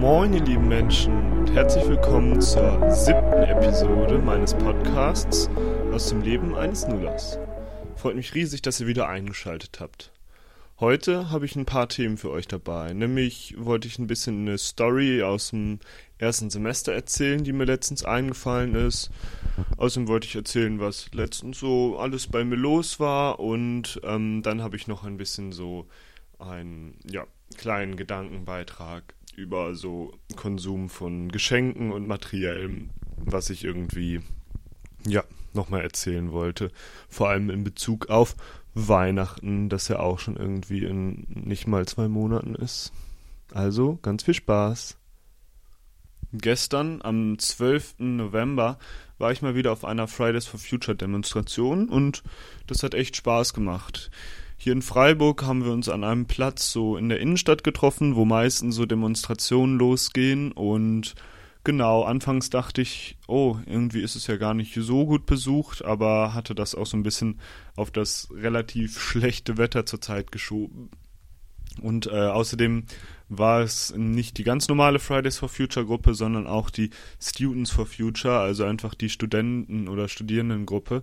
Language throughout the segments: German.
Moin, ihr lieben Menschen, und herzlich willkommen zur siebten Episode meines Podcasts aus dem Leben eines Nullers. Freut mich riesig, dass ihr wieder eingeschaltet habt. Heute habe ich ein paar Themen für euch dabei. Nämlich wollte ich ein bisschen eine Story aus dem ersten Semester erzählen, die mir letztens eingefallen ist. Außerdem wollte ich erzählen, was letztens so alles bei mir los war. Und ähm, dann habe ich noch ein bisschen so einen ja, kleinen Gedankenbeitrag über so Konsum von Geschenken und Materiellem, was ich irgendwie ja nochmal erzählen wollte. Vor allem in Bezug auf Weihnachten, das ja auch schon irgendwie in nicht mal zwei Monaten ist. Also ganz viel Spaß. Gestern, am 12. November, war ich mal wieder auf einer Fridays for Future Demonstration und das hat echt Spaß gemacht. Hier in Freiburg haben wir uns an einem Platz so in der Innenstadt getroffen, wo meistens so Demonstrationen losgehen und Genau, anfangs dachte ich, oh, irgendwie ist es ja gar nicht so gut besucht, aber hatte das auch so ein bisschen auf das relativ schlechte Wetter zurzeit geschoben. Und äh, außerdem war es nicht die ganz normale Fridays for Future Gruppe, sondern auch die Students for Future, also einfach die Studenten- oder Studierendengruppe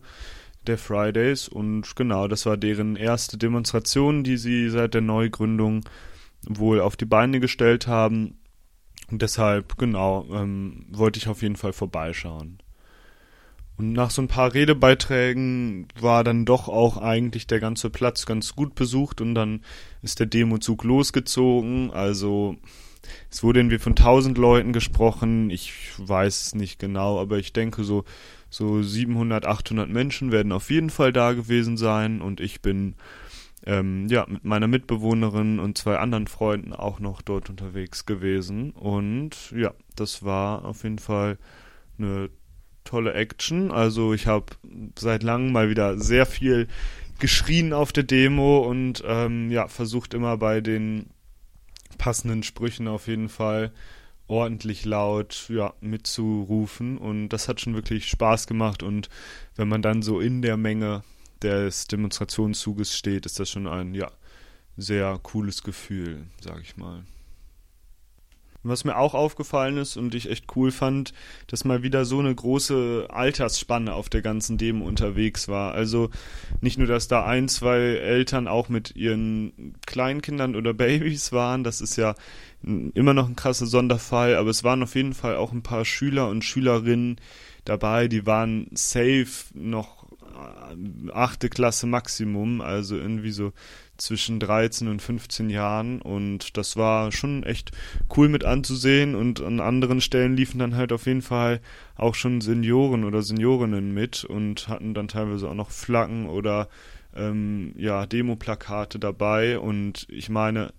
der Fridays. Und genau, das war deren erste Demonstration, die sie seit der Neugründung wohl auf die Beine gestellt haben. Und deshalb, genau, ähm, wollte ich auf jeden Fall vorbeischauen. Und nach so ein paar Redebeiträgen war dann doch auch eigentlich der ganze Platz ganz gut besucht und dann ist der Demozug losgezogen. Also es wurde irgendwie von tausend Leuten gesprochen. Ich weiß es nicht genau, aber ich denke so so 700, 800 Menschen werden auf jeden Fall da gewesen sein und ich bin ähm, ja, mit meiner Mitbewohnerin und zwei anderen Freunden auch noch dort unterwegs gewesen. Und ja, das war auf jeden Fall eine tolle Action. Also ich habe seit langem mal wieder sehr viel geschrien auf der Demo und ähm, ja, versucht immer bei den passenden Sprüchen auf jeden Fall ordentlich laut ja, mitzurufen. Und das hat schon wirklich Spaß gemacht. Und wenn man dann so in der Menge des Demonstrationszuges steht, ist das schon ein, ja, sehr cooles Gefühl, sag ich mal. Was mir auch aufgefallen ist und ich echt cool fand, dass mal wieder so eine große Altersspanne auf der ganzen Demo unterwegs war. Also nicht nur, dass da ein, zwei Eltern auch mit ihren Kleinkindern oder Babys waren, das ist ja immer noch ein krasser Sonderfall, aber es waren auf jeden Fall auch ein paar Schüler und Schülerinnen dabei, die waren safe noch achte Klasse Maximum, also irgendwie so zwischen 13 und 15 Jahren. Und das war schon echt cool mit anzusehen. Und an anderen Stellen liefen dann halt auf jeden Fall auch schon Senioren oder Seniorinnen mit und hatten dann teilweise auch noch Flaggen oder ähm, ja Demoplakate dabei. Und ich meine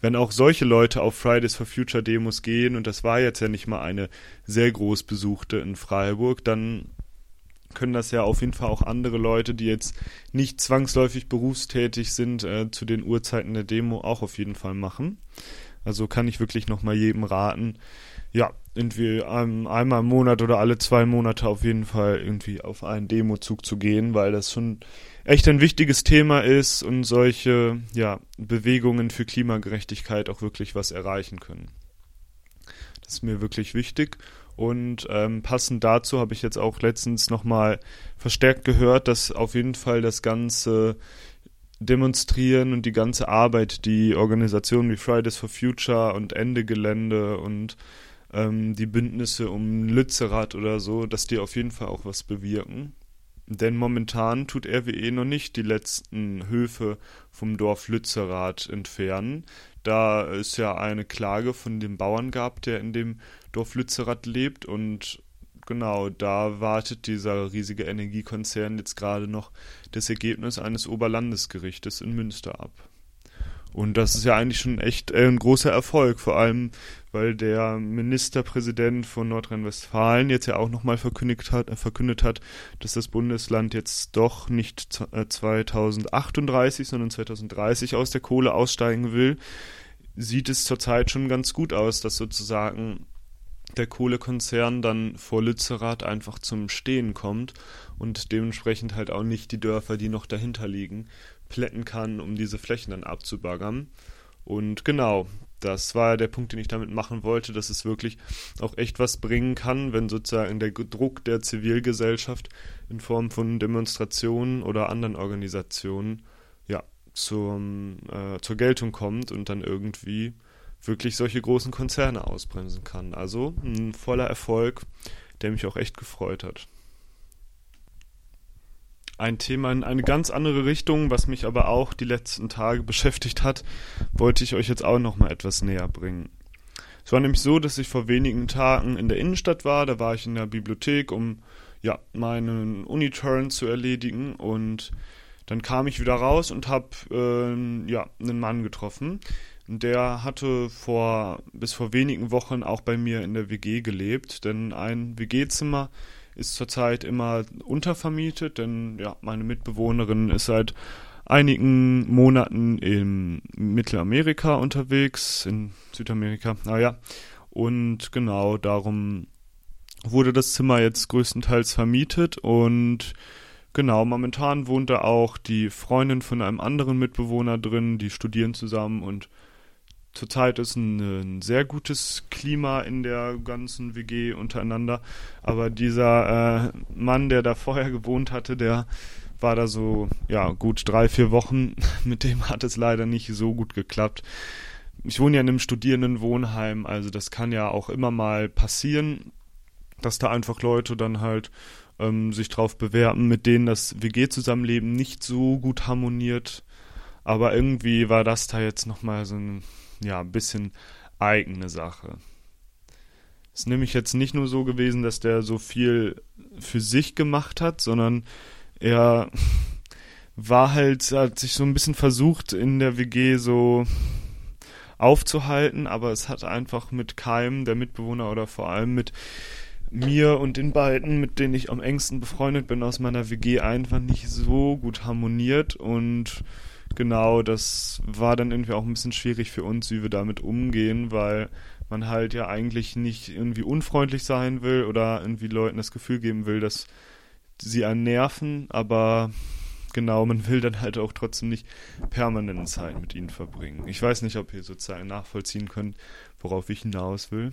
wenn auch solche Leute auf Fridays for Future Demos gehen und das war jetzt ja nicht mal eine sehr groß besuchte in Freiburg, dann können das ja auf jeden Fall auch andere Leute, die jetzt nicht zwangsläufig berufstätig sind, äh, zu den Uhrzeiten der Demo auch auf jeden Fall machen. Also kann ich wirklich nochmal jedem raten, ja, irgendwie ähm, einmal im Monat oder alle zwei Monate auf jeden Fall irgendwie auf einen Demozug zu gehen, weil das schon echt ein wichtiges Thema ist und solche, ja, Bewegungen für Klimagerechtigkeit auch wirklich was erreichen können. Das ist mir wirklich wichtig und ähm, passend dazu habe ich jetzt auch letztens nochmal verstärkt gehört, dass auf jeden Fall das ganze Demonstrieren und die ganze Arbeit, die Organisationen wie Fridays for Future und Ende Gelände und ähm, die Bündnisse um Lützerath oder so, dass die auf jeden Fall auch was bewirken. Denn momentan tut RWE noch nicht die letzten Höfe vom Dorf Lützerath entfernen. Da es ja eine Klage von dem Bauern gab, der in dem Dorf Lützerath lebt und genau, da wartet dieser riesige Energiekonzern jetzt gerade noch das Ergebnis eines Oberlandesgerichtes in Münster ab. Und das ist ja eigentlich schon echt äh, ein großer Erfolg, vor allem weil der Ministerpräsident von Nordrhein-Westfalen jetzt ja auch nochmal verkündet hat, äh, verkündet hat, dass das Bundesland jetzt doch nicht 2038, äh, sondern 2030 aus der Kohle aussteigen will, sieht es zurzeit schon ganz gut aus, dass sozusagen der Kohlekonzern dann vor Lützerath einfach zum Stehen kommt und dementsprechend halt auch nicht die Dörfer, die noch dahinter liegen, plätten kann, um diese Flächen dann abzubaggern. Und genau, das war der Punkt, den ich damit machen wollte, dass es wirklich auch echt was bringen kann, wenn sozusagen der Druck der Zivilgesellschaft in Form von Demonstrationen oder anderen Organisationen ja zum, äh, zur Geltung kommt und dann irgendwie wirklich solche großen Konzerne ausbremsen kann. Also ein voller Erfolg, der mich auch echt gefreut hat ein Thema in eine ganz andere Richtung, was mich aber auch die letzten Tage beschäftigt hat, wollte ich euch jetzt auch noch mal etwas näher bringen. Es war nämlich so, dass ich vor wenigen Tagen in der Innenstadt war, da war ich in der Bibliothek, um ja, meinen Uniturn zu erledigen und dann kam ich wieder raus und habe äh, ja, einen Mann getroffen. Der hatte vor bis vor wenigen Wochen auch bei mir in der WG gelebt, denn ein WG-Zimmer ist zurzeit immer untervermietet, denn ja, meine Mitbewohnerin ist seit einigen Monaten in Mittelamerika unterwegs, in Südamerika, naja. Und genau darum wurde das Zimmer jetzt größtenteils vermietet und genau, momentan wohnt da auch die Freundin von einem anderen Mitbewohner drin, die studieren zusammen und Zurzeit ist ein, ein, sehr gutes Klima in der ganzen WG untereinander. Aber dieser äh, Mann, der da vorher gewohnt hatte, der war da so, ja, gut drei, vier Wochen. Mit dem hat es leider nicht so gut geklappt. Ich wohne ja in einem Studierendenwohnheim, also das kann ja auch immer mal passieren, dass da einfach Leute dann halt ähm, sich drauf bewerben, mit denen das WG-Zusammenleben nicht so gut harmoniert. Aber irgendwie war das da jetzt nochmal so ein ja, ein bisschen eigene Sache. Es ist nämlich jetzt nicht nur so gewesen, dass der so viel für sich gemacht hat, sondern er war halt, hat sich so ein bisschen versucht, in der WG so aufzuhalten, aber es hat einfach mit keinem der Mitbewohner oder vor allem mit mir und den beiden, mit denen ich am engsten befreundet bin aus meiner WG, einfach nicht so gut harmoniert und genau, das war dann irgendwie auch ein bisschen schwierig für uns, wie wir damit umgehen, weil man halt ja eigentlich nicht irgendwie unfreundlich sein will oder irgendwie Leuten das Gefühl geben will, dass sie einen nerven, aber genau, man will dann halt auch trotzdem nicht permanent Zeit mit ihnen verbringen. Ich weiß nicht, ob ihr sozusagen nachvollziehen könnt, worauf ich hinaus will.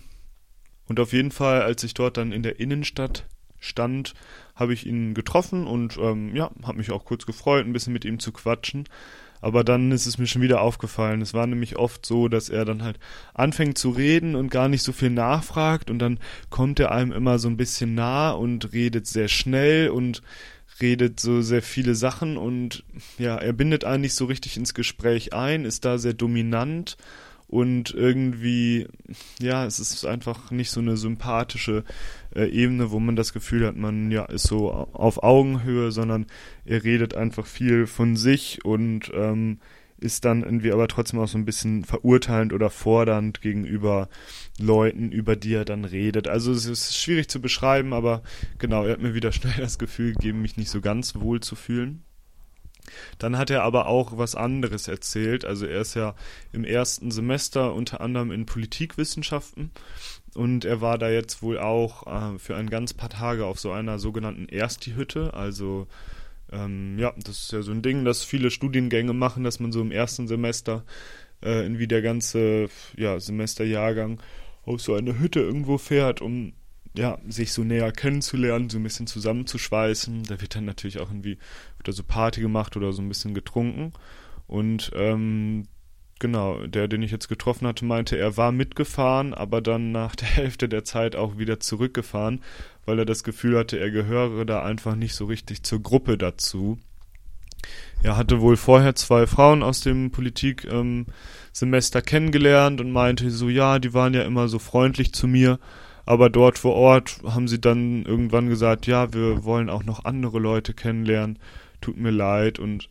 Und auf jeden Fall, als ich dort dann in der Innenstadt stand, habe ich ihn getroffen und ähm, ja, habe mich auch kurz gefreut, ein bisschen mit ihm zu quatschen. Aber dann ist es mir schon wieder aufgefallen. Es war nämlich oft so, dass er dann halt anfängt zu reden und gar nicht so viel nachfragt. Und dann kommt er einem immer so ein bisschen nah und redet sehr schnell und redet so sehr viele Sachen. Und ja, er bindet einen nicht so richtig ins Gespräch ein, ist da sehr dominant. Und irgendwie, ja, es ist einfach nicht so eine sympathische äh, Ebene, wo man das Gefühl hat, man ja ist so auf Augenhöhe, sondern er redet einfach viel von sich und ähm, ist dann irgendwie aber trotzdem auch so ein bisschen verurteilend oder fordernd gegenüber Leuten, über die er dann redet. Also es ist schwierig zu beschreiben, aber genau, er hat mir wieder schnell das Gefühl gegeben, mich nicht so ganz wohl zu fühlen. Dann hat er aber auch was anderes erzählt. Also er ist ja im ersten Semester unter anderem in Politikwissenschaften und er war da jetzt wohl auch äh, für ein ganz paar Tage auf so einer sogenannten Ersti-Hütte. Also ähm, ja, das ist ja so ein Ding, das viele Studiengänge machen, dass man so im ersten Semester äh, irgendwie der ganze ja, Semesterjahrgang auf so eine Hütte irgendwo fährt, um ja, sich so näher kennenzulernen, so ein bisschen zusammenzuschweißen. Da wird dann natürlich auch irgendwie wird da so Party gemacht oder so ein bisschen getrunken. Und ähm, genau, der, den ich jetzt getroffen hatte, meinte, er war mitgefahren, aber dann nach der Hälfte der Zeit auch wieder zurückgefahren, weil er das Gefühl hatte, er gehöre da einfach nicht so richtig zur Gruppe dazu. Er hatte wohl vorher zwei Frauen aus dem Politiksemester ähm, kennengelernt und meinte so, ja, die waren ja immer so freundlich zu mir, aber dort vor Ort haben sie dann irgendwann gesagt, ja, wir wollen auch noch andere Leute kennenlernen, tut mir leid. Und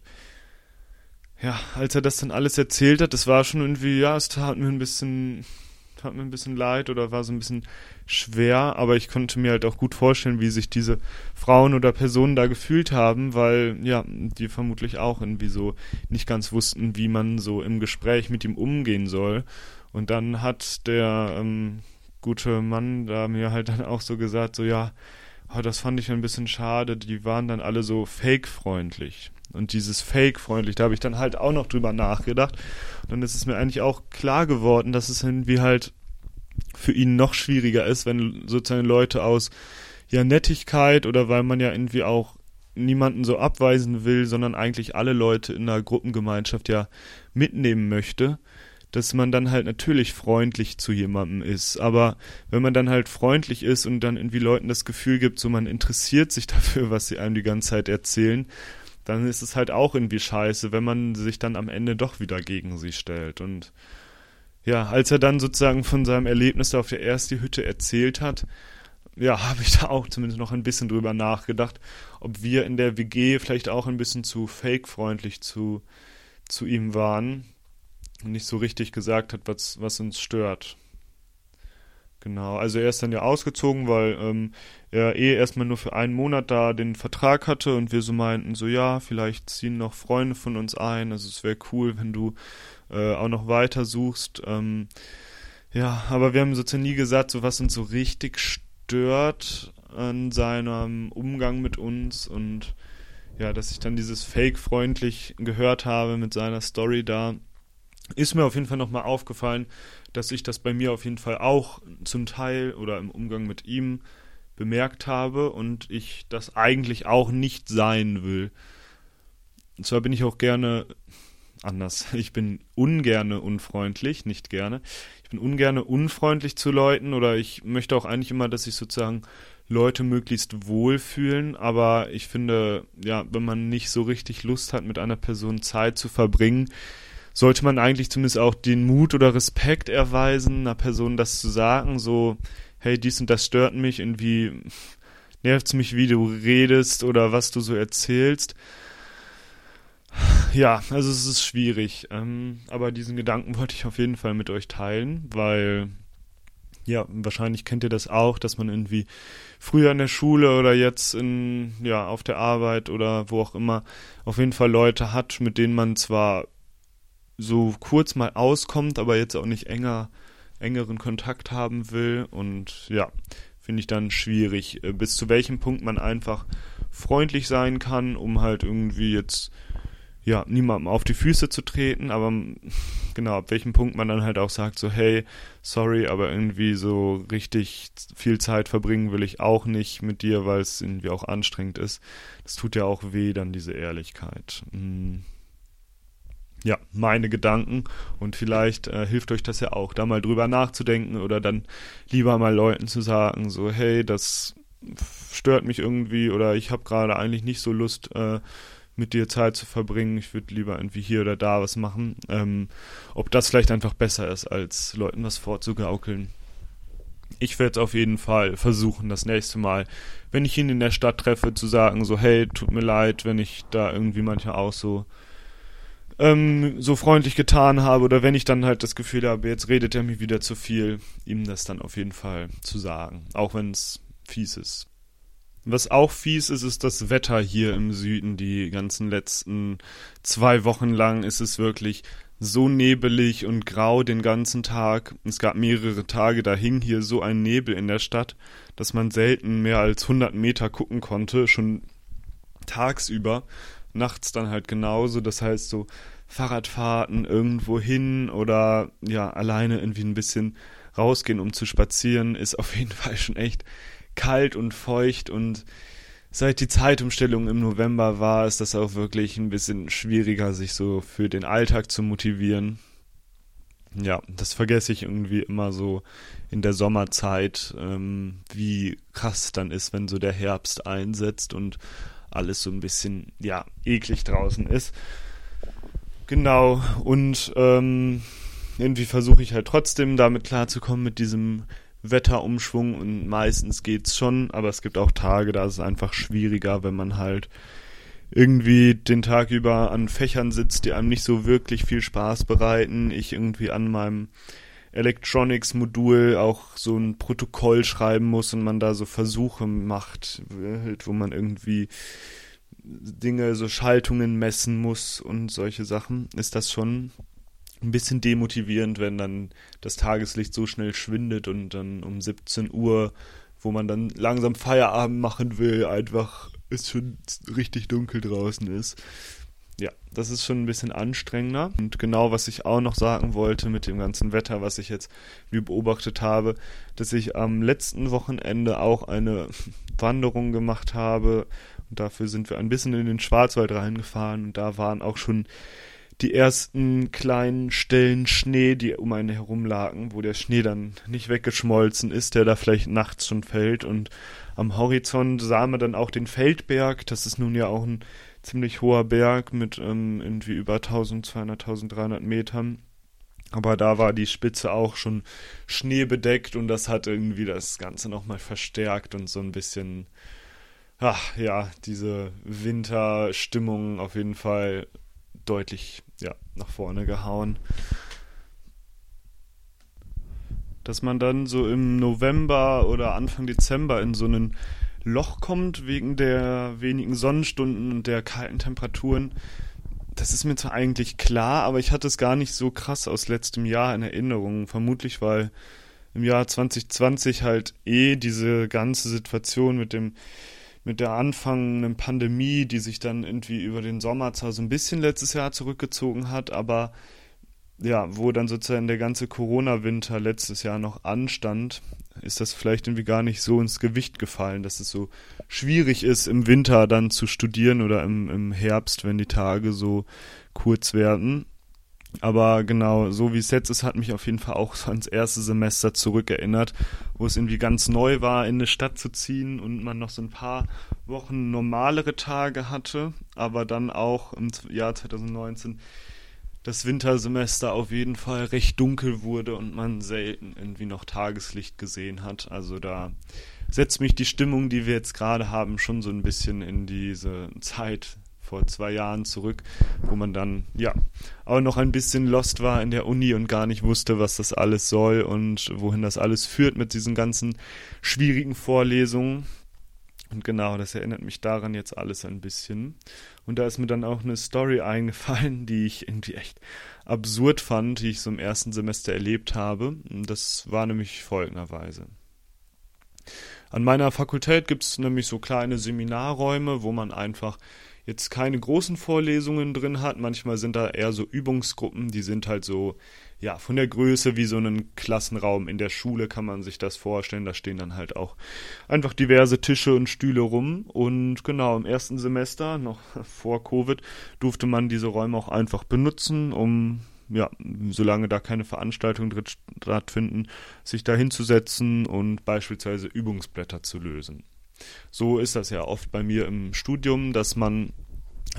ja, als er das dann alles erzählt hat, das war schon irgendwie, ja, es tat mir ein bisschen, tat mir ein bisschen leid oder war so ein bisschen schwer, aber ich konnte mir halt auch gut vorstellen, wie sich diese Frauen oder Personen da gefühlt haben, weil ja, die vermutlich auch irgendwie so nicht ganz wussten, wie man so im Gespräch mit ihm umgehen soll. Und dann hat der ähm, gute Mann da mir halt dann auch so gesagt, so ja, oh, das fand ich ein bisschen schade, die waren dann alle so fake-freundlich. Und dieses Fake-freundlich, da habe ich dann halt auch noch drüber nachgedacht. Und dann ist es mir eigentlich auch klar geworden, dass es irgendwie halt für ihn noch schwieriger ist, wenn sozusagen Leute aus ja Nettigkeit oder weil man ja irgendwie auch niemanden so abweisen will, sondern eigentlich alle Leute in einer Gruppengemeinschaft ja mitnehmen möchte, dass man dann halt natürlich freundlich zu jemandem ist. Aber wenn man dann halt freundlich ist und dann irgendwie Leuten das Gefühl gibt, so man interessiert sich dafür, was sie einem die ganze Zeit erzählen, dann ist es halt auch irgendwie scheiße, wenn man sich dann am Ende doch wieder gegen sie stellt. Und ja, als er dann sozusagen von seinem Erlebnis auf der ersten Hütte erzählt hat, ja, habe ich da auch zumindest noch ein bisschen drüber nachgedacht, ob wir in der WG vielleicht auch ein bisschen zu fake-freundlich zu, zu ihm waren nicht so richtig gesagt hat, was, was uns stört. Genau, also er ist dann ja ausgezogen, weil ähm, er eh erstmal nur für einen Monat da den Vertrag hatte und wir so meinten, so ja, vielleicht ziehen noch Freunde von uns ein, also es wäre cool, wenn du äh, auch noch weiter suchst. Ähm, ja, aber wir haben sozusagen nie gesagt, so was uns so richtig stört an seinem Umgang mit uns und ja, dass ich dann dieses Fake freundlich gehört habe mit seiner Story da, ist mir auf jeden Fall nochmal aufgefallen, dass ich das bei mir auf jeden Fall auch zum Teil oder im Umgang mit ihm bemerkt habe und ich das eigentlich auch nicht sein will. Und zwar bin ich auch gerne anders. Ich bin ungerne unfreundlich, nicht gerne. Ich bin ungerne unfreundlich zu Leuten oder ich möchte auch eigentlich immer, dass sich sozusagen Leute möglichst wohlfühlen, aber ich finde, ja, wenn man nicht so richtig Lust hat, mit einer Person Zeit zu verbringen, sollte man eigentlich zumindest auch den Mut oder Respekt erweisen, einer Person das zu sagen, so, hey, dies und das stört mich, irgendwie nervt es mich, wie du redest oder was du so erzählst. Ja, also es ist schwierig. Ähm, aber diesen Gedanken wollte ich auf jeden Fall mit euch teilen, weil ja, wahrscheinlich kennt ihr das auch, dass man irgendwie früher in der Schule oder jetzt in, ja, auf der Arbeit oder wo auch immer auf jeden Fall Leute hat, mit denen man zwar so kurz mal auskommt, aber jetzt auch nicht enger, engeren Kontakt haben will. Und ja, finde ich dann schwierig, äh, bis zu welchem Punkt man einfach freundlich sein kann, um halt irgendwie jetzt ja, niemandem auf die Füße zu treten, aber genau, ab welchem Punkt man dann halt auch sagt, so, hey, sorry, aber irgendwie so richtig viel Zeit verbringen will ich auch nicht mit dir, weil es irgendwie auch anstrengend ist. Das tut ja auch weh, dann diese Ehrlichkeit. Hm ja, meine Gedanken. Und vielleicht äh, hilft euch das ja auch, da mal drüber nachzudenken oder dann lieber mal Leuten zu sagen, so, hey, das stört mich irgendwie oder ich habe gerade eigentlich nicht so Lust, äh, mit dir Zeit zu verbringen, ich würde lieber irgendwie hier oder da was machen, ähm, ob das vielleicht einfach besser ist, als Leuten was vorzugaukeln. Ich werde auf jeden Fall versuchen, das nächste Mal, wenn ich ihn in der Stadt treffe, zu sagen, so, hey, tut mir leid, wenn ich da irgendwie manchmal auch so ähm, so freundlich getan habe oder wenn ich dann halt das Gefühl habe, jetzt redet er mir wieder zu viel, ihm das dann auf jeden Fall zu sagen, auch wenn es fies ist. Was auch fies ist, ist das Wetter hier im Süden. Die ganzen letzten zwei Wochen lang ist es wirklich so nebelig und grau den ganzen Tag. Es gab mehrere Tage, da hing hier so ein Nebel in der Stadt, dass man selten mehr als 100 Meter gucken konnte, schon tagsüber nachts dann halt genauso. Das heißt, so Fahrradfahrten irgendwo hin oder ja, alleine irgendwie ein bisschen rausgehen, um zu spazieren, ist auf jeden Fall schon echt kalt und feucht und seit die Zeitumstellung im November war, ist das auch wirklich ein bisschen schwieriger, sich so für den Alltag zu motivieren. Ja, das vergesse ich irgendwie immer so in der Sommerzeit, ähm, wie krass dann ist, wenn so der Herbst einsetzt und alles so ein bisschen, ja, eklig draußen ist. Genau, und ähm, irgendwie versuche ich halt trotzdem damit klarzukommen mit diesem Wetterumschwung und meistens geht's schon, aber es gibt auch Tage, da ist es einfach schwieriger, wenn man halt irgendwie den Tag über an Fächern sitzt, die einem nicht so wirklich viel Spaß bereiten. Ich irgendwie an meinem Electronics-Modul auch so ein Protokoll schreiben muss und man da so Versuche macht, halt, wo man irgendwie Dinge, so Schaltungen messen muss und solche Sachen, ist das schon ein bisschen demotivierend, wenn dann das Tageslicht so schnell schwindet und dann um 17 Uhr wo man dann langsam Feierabend machen will, einfach es schon richtig dunkel draußen ist. Ja, das ist schon ein bisschen anstrengender. Und genau, was ich auch noch sagen wollte mit dem ganzen Wetter, was ich jetzt beobachtet habe, dass ich am letzten Wochenende auch eine Wanderung gemacht habe. Und dafür sind wir ein bisschen in den Schwarzwald reingefahren. Und da waren auch schon die ersten kleinen Stellen Schnee, die um einen herum lagen, wo der Schnee dann nicht weggeschmolzen ist, der da vielleicht nachts schon fällt. Und am Horizont sah man dann auch den Feldberg. Das ist nun ja auch ein ziemlich hoher Berg mit ähm, irgendwie über 1200, 1300 Metern. Aber da war die Spitze auch schon schneebedeckt und das hat irgendwie das Ganze nochmal verstärkt und so ein bisschen, ach ja, diese Winterstimmung auf jeden Fall deutlich ja, nach vorne gehauen. Dass man dann so im November oder Anfang Dezember in so einen Loch kommt wegen der wenigen Sonnenstunden und der kalten Temperaturen, das ist mir zwar eigentlich klar, aber ich hatte es gar nicht so krass aus letztem Jahr in Erinnerung. Vermutlich, weil im Jahr 2020 halt eh diese ganze Situation mit dem mit der anfangenden Pandemie, die sich dann irgendwie über den Sommer zwar so ein bisschen letztes Jahr zurückgezogen hat, aber ja, wo dann sozusagen der ganze Corona-Winter letztes Jahr noch anstand, ist das vielleicht irgendwie gar nicht so ins Gewicht gefallen, dass es so schwierig ist, im Winter dann zu studieren oder im, im Herbst, wenn die Tage so kurz werden. Aber genau, so wie es jetzt ist, hat mich auf jeden Fall auch so ans erste Semester zurückerinnert, wo es irgendwie ganz neu war, in eine Stadt zu ziehen und man noch so ein paar Wochen normalere Tage hatte, aber dann auch im Jahr 2019 das Wintersemester auf jeden Fall recht dunkel wurde und man selten irgendwie noch Tageslicht gesehen hat. Also da setzt mich die Stimmung, die wir jetzt gerade haben, schon so ein bisschen in diese Zeit vor zwei Jahren zurück, wo man dann, ja, auch noch ein bisschen lost war in der Uni und gar nicht wusste, was das alles soll und wohin das alles führt mit diesen ganzen schwierigen Vorlesungen. Und genau, das erinnert mich daran jetzt alles ein bisschen. Und da ist mir dann auch eine Story eingefallen, die ich irgendwie echt absurd fand, die ich so im ersten Semester erlebt habe. Das war nämlich folgenderweise. An meiner Fakultät gibt es nämlich so kleine Seminarräume, wo man einfach jetzt keine großen Vorlesungen drin hat. Manchmal sind da eher so Übungsgruppen, die sind halt so, ja, von der Größe wie so ein Klassenraum in der Schule kann man sich das vorstellen. Da stehen dann halt auch einfach diverse Tische und Stühle rum. Und genau, im ersten Semester, noch vor Covid, durfte man diese Räume auch einfach benutzen, um ja, solange da keine Veranstaltungen stattfinden, sich da hinzusetzen und beispielsweise Übungsblätter zu lösen. So ist das ja oft bei mir im Studium, dass man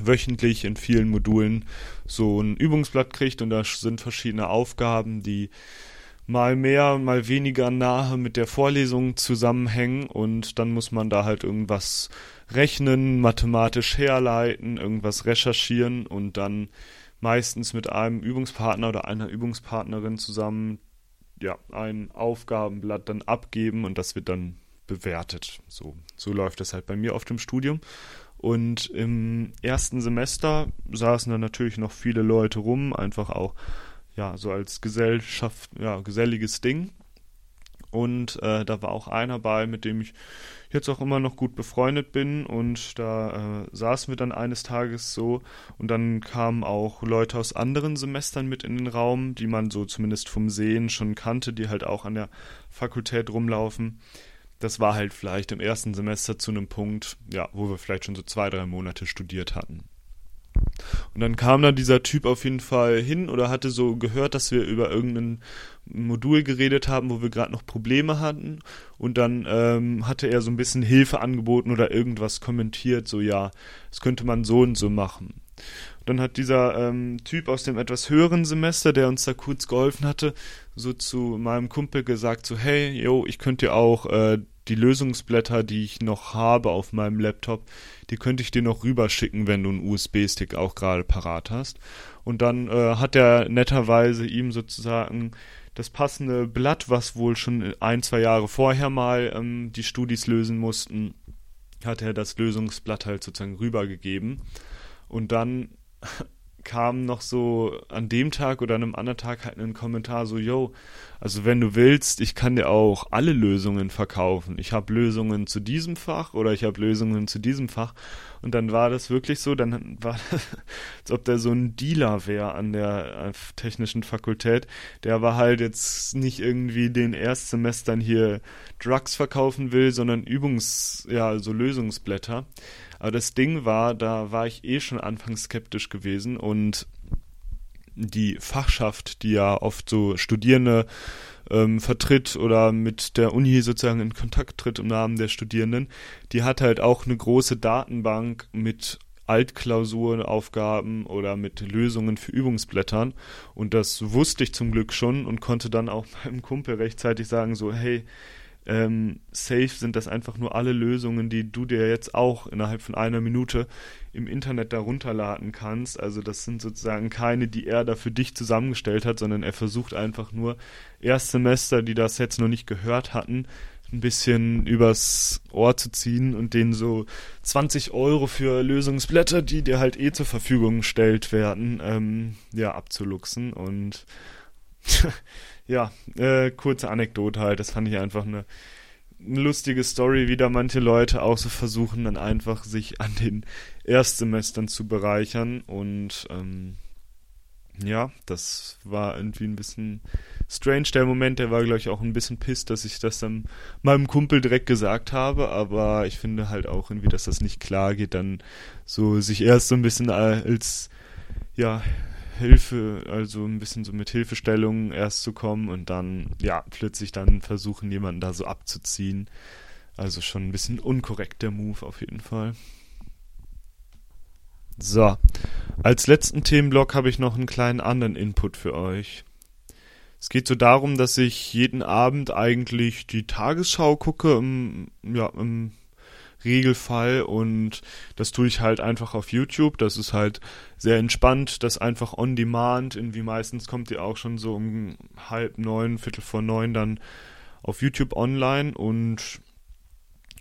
wöchentlich in vielen Modulen so ein Übungsblatt kriegt und da sind verschiedene Aufgaben, die mal mehr, mal weniger nahe mit der Vorlesung zusammenhängen und dann muss man da halt irgendwas rechnen, mathematisch herleiten, irgendwas recherchieren und dann meistens mit einem Übungspartner oder einer Übungspartnerin zusammen ja, ein Aufgabenblatt dann abgeben und das wird dann bewertet. So, so läuft das halt bei mir auf dem Studium. Und im ersten Semester saßen da natürlich noch viele Leute rum, einfach auch ja so als Gesellschaft, ja geselliges Ding. Und äh, da war auch einer bei, mit dem ich jetzt auch immer noch gut befreundet bin. Und da äh, saßen wir dann eines Tages so. Und dann kamen auch Leute aus anderen Semestern mit in den Raum, die man so zumindest vom Sehen schon kannte, die halt auch an der Fakultät rumlaufen das war halt vielleicht im ersten Semester zu einem Punkt, ja, wo wir vielleicht schon so zwei, drei Monate studiert hatten. Und dann kam da dieser Typ auf jeden Fall hin oder hatte so gehört, dass wir über irgendein Modul geredet haben, wo wir gerade noch Probleme hatten. Und dann ähm, hatte er so ein bisschen Hilfe angeboten oder irgendwas kommentiert, so ja, das könnte man so und so machen. Dann hat dieser ähm, Typ aus dem etwas höheren Semester, der uns da kurz geholfen hatte, so zu meinem Kumpel gesagt, so hey, yo, ich könnte dir auch äh, die Lösungsblätter, die ich noch habe auf meinem Laptop, die könnte ich dir noch rüberschicken, wenn du einen USB-Stick auch gerade parat hast. Und dann äh, hat er netterweise ihm sozusagen das passende Blatt, was wohl schon ein, zwei Jahre vorher mal ähm, die Studis lösen mussten, hat er das Lösungsblatt halt sozusagen rübergegeben. Und dann kam noch so an dem Tag oder an einem anderen Tag halt ein Kommentar so, yo, also wenn du willst, ich kann dir auch alle Lösungen verkaufen. Ich habe Lösungen zu diesem Fach oder ich habe Lösungen zu diesem Fach. Und dann war das wirklich so, dann war das, als ob der so ein Dealer wäre an der technischen Fakultät. Der war halt jetzt nicht irgendwie den Erstsemestern hier Drugs verkaufen will, sondern Übungs, ja, so Lösungsblätter. Aber das Ding war, da war ich eh schon anfangs skeptisch gewesen und die Fachschaft, die ja oft so Studierende ähm, vertritt oder mit der Uni sozusagen in Kontakt tritt im Namen der Studierenden, die hat halt auch eine große Datenbank mit Altklausurenaufgaben oder mit Lösungen für Übungsblättern. Und das wusste ich zum Glück schon und konnte dann auch meinem Kumpel rechtzeitig sagen, so, hey, ähm, safe sind das einfach nur alle Lösungen, die du dir jetzt auch innerhalb von einer Minute im Internet darunter laden kannst. Also das sind sozusagen keine, die er da für dich zusammengestellt hat, sondern er versucht einfach nur Erstsemester, die das jetzt noch nicht gehört hatten, ein bisschen übers Ohr zu ziehen und denen so 20 Euro für Lösungsblätter, die dir halt eh zur Verfügung gestellt werden, ähm, ja, abzuluxen und ja, äh, kurze Anekdote halt, das fand ich einfach eine, eine lustige Story, wie da manche Leute auch so versuchen, dann einfach sich an den Erstsemestern zu bereichern. Und ähm, ja, das war irgendwie ein bisschen strange, der Moment, der war, glaube ich, auch ein bisschen pisst, dass ich das dann meinem Kumpel direkt gesagt habe, aber ich finde halt auch irgendwie, dass das nicht klar geht, dann so sich erst so ein bisschen als, ja, Hilfe, also ein bisschen so mit Hilfestellungen erst zu kommen und dann, ja, plötzlich dann versuchen, jemanden da so abzuziehen. Also schon ein bisschen unkorrekt der Move auf jeden Fall. So, als letzten Themenblock habe ich noch einen kleinen anderen Input für euch. Es geht so darum, dass ich jeden Abend eigentlich die Tagesschau gucke, im, ja, im Regelfall und das tue ich halt einfach auf YouTube. Das ist halt sehr entspannt, das einfach on demand. Irgendwie meistens kommt ihr auch schon so um halb neun, viertel vor neun dann auf YouTube online und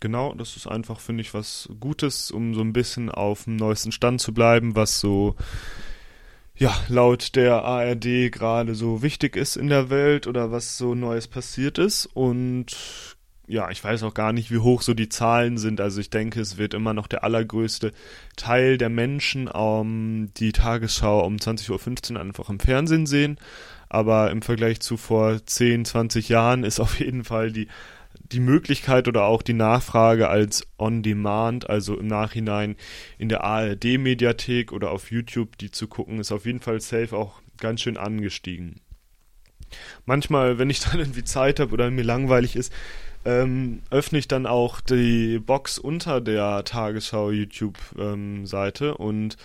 genau, das ist einfach, finde ich, was Gutes, um so ein bisschen auf dem neuesten Stand zu bleiben, was so ja, laut der ARD gerade so wichtig ist in der Welt oder was so Neues passiert ist. Und ja, ich weiß auch gar nicht, wie hoch so die Zahlen sind. Also ich denke, es wird immer noch der allergrößte Teil der Menschen um, die Tagesschau um 20.15 Uhr einfach im Fernsehen sehen. Aber im Vergleich zu vor 10, 20 Jahren ist auf jeden Fall die, die Möglichkeit oder auch die Nachfrage als On-Demand, also im Nachhinein in der ARD-Mediathek oder auf YouTube, die zu gucken, ist auf jeden Fall safe auch ganz schön angestiegen. Manchmal, wenn ich dann irgendwie Zeit habe oder mir langweilig ist, ähm, öffne ich dann auch die Box unter der Tagesschau YouTube-Seite ähm, und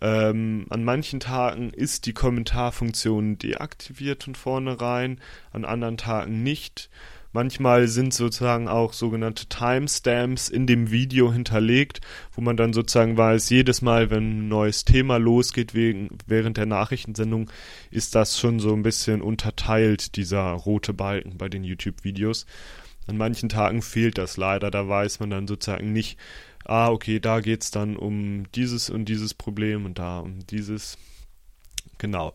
ähm, an manchen Tagen ist die Kommentarfunktion deaktiviert von vornherein, an anderen Tagen nicht. Manchmal sind sozusagen auch sogenannte Timestamps in dem Video hinterlegt, wo man dann sozusagen weiß, jedes Mal, wenn ein neues Thema losgeht wegen, während der Nachrichtensendung, ist das schon so ein bisschen unterteilt, dieser rote Balken bei den YouTube-Videos. An manchen Tagen fehlt das leider, da weiß man dann sozusagen nicht, ah, okay, da geht es dann um dieses und dieses Problem und da um dieses. Genau.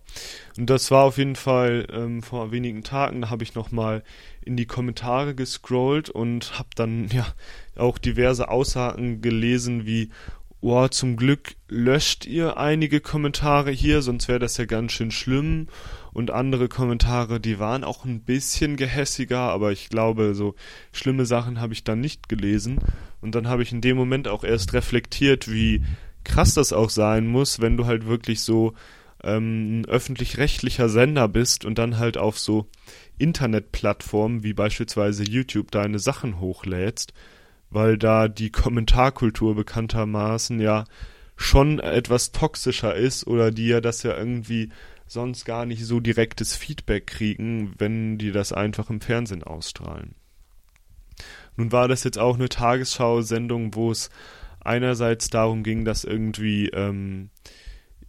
Und das war auf jeden Fall ähm, vor wenigen Tagen, da habe ich nochmal in die Kommentare gescrollt und habe dann ja auch diverse Aussagen gelesen wie, oh, zum Glück löscht ihr einige Kommentare hier, sonst wäre das ja ganz schön schlimm. Und andere Kommentare, die waren auch ein bisschen gehässiger, aber ich glaube, so schlimme Sachen habe ich dann nicht gelesen. Und dann habe ich in dem Moment auch erst reflektiert, wie krass das auch sein muss, wenn du halt wirklich so ähm, ein öffentlich-rechtlicher Sender bist und dann halt auf so Internetplattformen wie beispielsweise YouTube deine Sachen hochlädst weil da die Kommentarkultur bekanntermaßen ja schon etwas toxischer ist oder die ja das ja irgendwie sonst gar nicht so direktes Feedback kriegen, wenn die das einfach im Fernsehen ausstrahlen. Nun war das jetzt auch eine Tagesschau-Sendung, wo es einerseits darum ging, dass irgendwie ähm,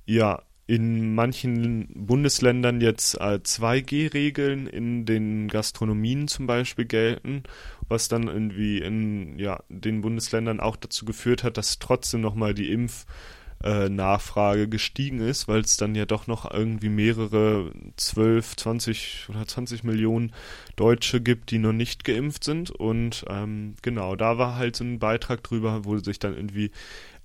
ja in manchen Bundesländern jetzt äh, 2G-Regeln in den Gastronomien zum Beispiel gelten, was dann irgendwie in ja, den Bundesländern auch dazu geführt hat, dass trotzdem nochmal die Impf äh, Nachfrage gestiegen ist, weil es dann ja doch noch irgendwie mehrere 12, 20 oder 20 Millionen Deutsche gibt, die noch nicht geimpft sind. Und ähm, genau, da war halt so ein Beitrag drüber, wo sich dann irgendwie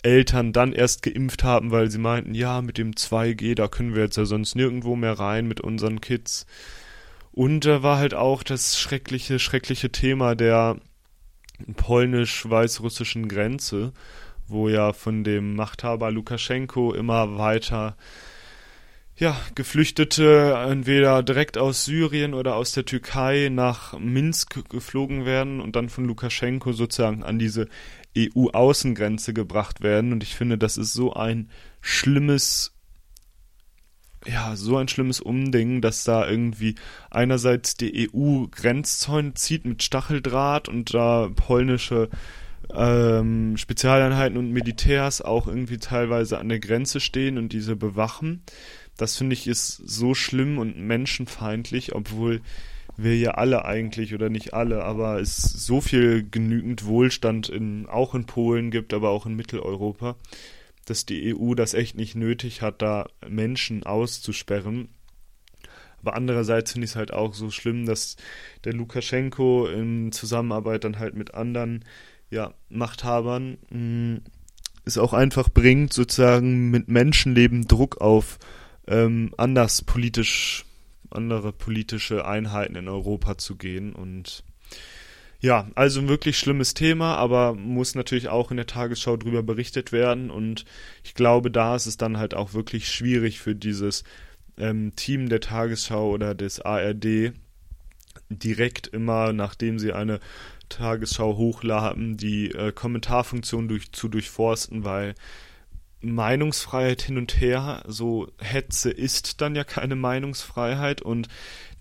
Eltern dann erst geimpft haben, weil sie meinten, ja, mit dem 2G, da können wir jetzt ja sonst nirgendwo mehr rein mit unseren Kids. Und da war halt auch das schreckliche, schreckliche Thema der polnisch-weißrussischen Grenze, wo ja von dem Machthaber Lukaschenko immer weiter ja, Geflüchtete entweder direkt aus Syrien oder aus der Türkei nach Minsk geflogen werden und dann von Lukaschenko sozusagen an diese EU-Außengrenze gebracht werden. Und ich finde, das ist so ein schlimmes, ja, so ein schlimmes Umding, dass da irgendwie einerseits die EU Grenzzäune zieht mit Stacheldraht und da polnische ähm, Spezialeinheiten und Militärs auch irgendwie teilweise an der Grenze stehen und diese bewachen. Das finde ich ist so schlimm und menschenfeindlich, obwohl wir ja alle eigentlich oder nicht alle, aber es so viel genügend Wohlstand in, auch in Polen gibt, aber auch in Mitteleuropa, dass die EU das echt nicht nötig hat, da Menschen auszusperren. Aber andererseits finde ich es halt auch so schlimm, dass der Lukaschenko in Zusammenarbeit dann halt mit anderen ja, Machthabern mh, mm, es auch einfach bringt, sozusagen mit Menschenleben Druck auf ähm, anders politisch, andere politische Einheiten in Europa zu gehen und ja, also ein wirklich schlimmes Thema, aber muss natürlich auch in der Tagesschau drüber berichtet werden und ich glaube, da ist es dann halt auch wirklich schwierig für dieses ähm, Team der Tagesschau oder des ARD direkt immer, nachdem sie eine Tagesschau hochladen, die äh, Kommentarfunktion durch, zu durchforsten, weil Meinungsfreiheit hin und her, so Hetze ist dann ja keine Meinungsfreiheit und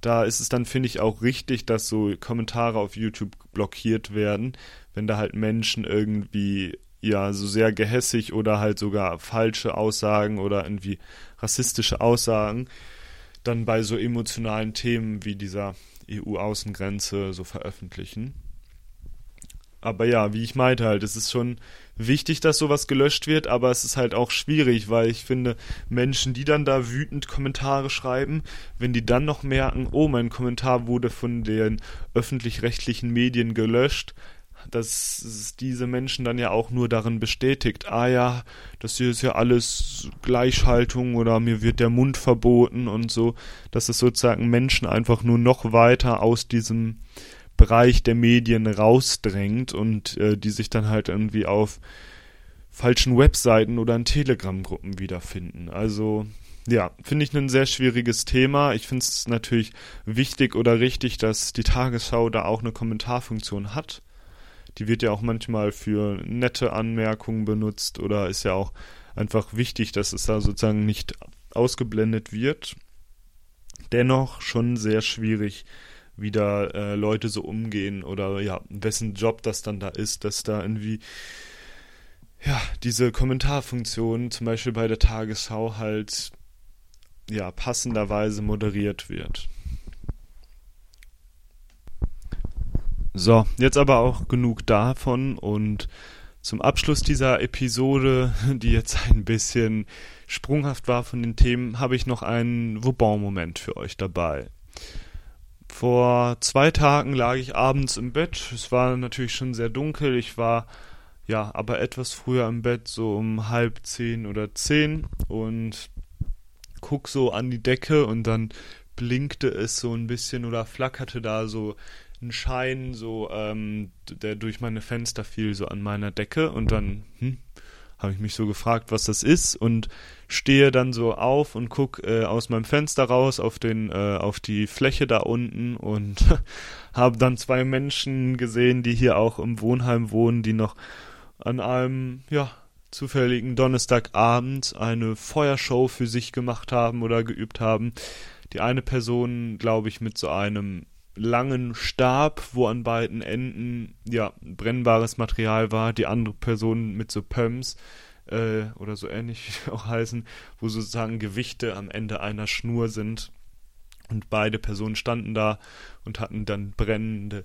da ist es dann, finde ich, auch richtig, dass so Kommentare auf YouTube blockiert werden, wenn da halt Menschen irgendwie ja so sehr gehässig oder halt sogar falsche Aussagen oder irgendwie rassistische Aussagen dann bei so emotionalen Themen wie dieser EU-Außengrenze so veröffentlichen. Aber ja, wie ich meinte halt, es ist schon wichtig, dass sowas gelöscht wird, aber es ist halt auch schwierig, weil ich finde, Menschen, die dann da wütend Kommentare schreiben, wenn die dann noch merken, oh, mein Kommentar wurde von den öffentlich-rechtlichen Medien gelöscht, dass diese Menschen dann ja auch nur darin bestätigt, ah ja, das hier ist ja alles Gleichschaltung oder mir wird der Mund verboten und so, dass es sozusagen Menschen einfach nur noch weiter aus diesem Bereich der Medien rausdrängt und äh, die sich dann halt irgendwie auf falschen Webseiten oder in Telegram-Gruppen wiederfinden. Also ja, finde ich ein sehr schwieriges Thema. Ich finde es natürlich wichtig oder richtig, dass die Tagesschau da auch eine Kommentarfunktion hat. Die wird ja auch manchmal für nette Anmerkungen benutzt oder ist ja auch einfach wichtig, dass es da sozusagen nicht ausgeblendet wird. Dennoch schon sehr schwierig, wie da äh, Leute so umgehen oder ja, wessen Job das dann da ist, dass da irgendwie ja, diese Kommentarfunktion zum Beispiel bei der Tagesschau halt ja, passenderweise moderiert wird. So, jetzt aber auch genug davon und zum Abschluss dieser Episode, die jetzt ein bisschen sprunghaft war von den Themen, habe ich noch einen Vauban-Moment für euch dabei. Vor zwei Tagen lag ich abends im Bett. Es war natürlich schon sehr dunkel. Ich war ja aber etwas früher im Bett, so um halb zehn oder zehn und guck so an die Decke und dann blinkte es so ein bisschen oder flackerte da so ein Schein, so ähm, der durch meine Fenster fiel, so an meiner Decke und dann hm, habe ich mich so gefragt, was das ist und stehe dann so auf und guck äh, aus meinem Fenster raus auf den äh, auf die Fläche da unten und habe dann zwei Menschen gesehen, die hier auch im Wohnheim wohnen, die noch an einem ja zufälligen Donnerstagabend eine Feuershow für sich gemacht haben oder geübt haben. Die eine Person, glaube ich, mit so einem langen Stab, wo an beiden Enden ja brennbares Material war, die andere Person mit so Pumps äh, oder so ähnlich auch heißen, wo sozusagen Gewichte am Ende einer Schnur sind. Und beide Personen standen da und hatten dann brennende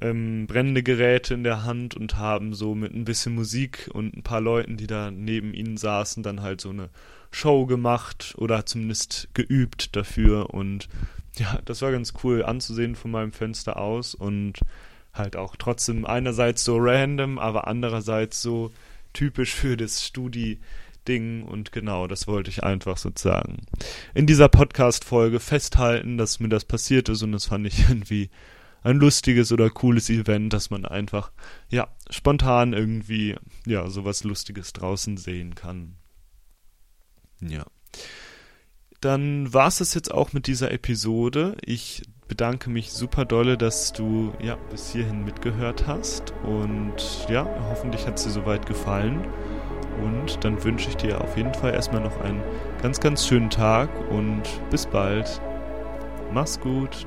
ähm, brennende Geräte in der Hand und haben so mit ein bisschen Musik und ein paar Leuten, die da neben ihnen saßen, dann halt so eine Show gemacht oder zumindest geübt dafür. Und ja, das war ganz cool anzusehen von meinem Fenster aus und halt auch trotzdem einerseits so random, aber andererseits so typisch für das Studi-Ding und genau, das wollte ich einfach sozusagen in dieser Podcast-Folge festhalten, dass mir das passiert ist und das fand ich irgendwie ein lustiges oder cooles Event, dass man einfach, ja, spontan irgendwie, ja, sowas Lustiges draußen sehen kann. Ja. Dann war es das jetzt auch mit dieser Episode. Ich bedanke mich super dolle, dass du ja bis hierhin mitgehört hast und ja, hoffentlich hat es dir soweit gefallen. Und dann wünsche ich dir auf jeden Fall erstmal noch einen ganz, ganz schönen Tag und bis bald. Mach's gut.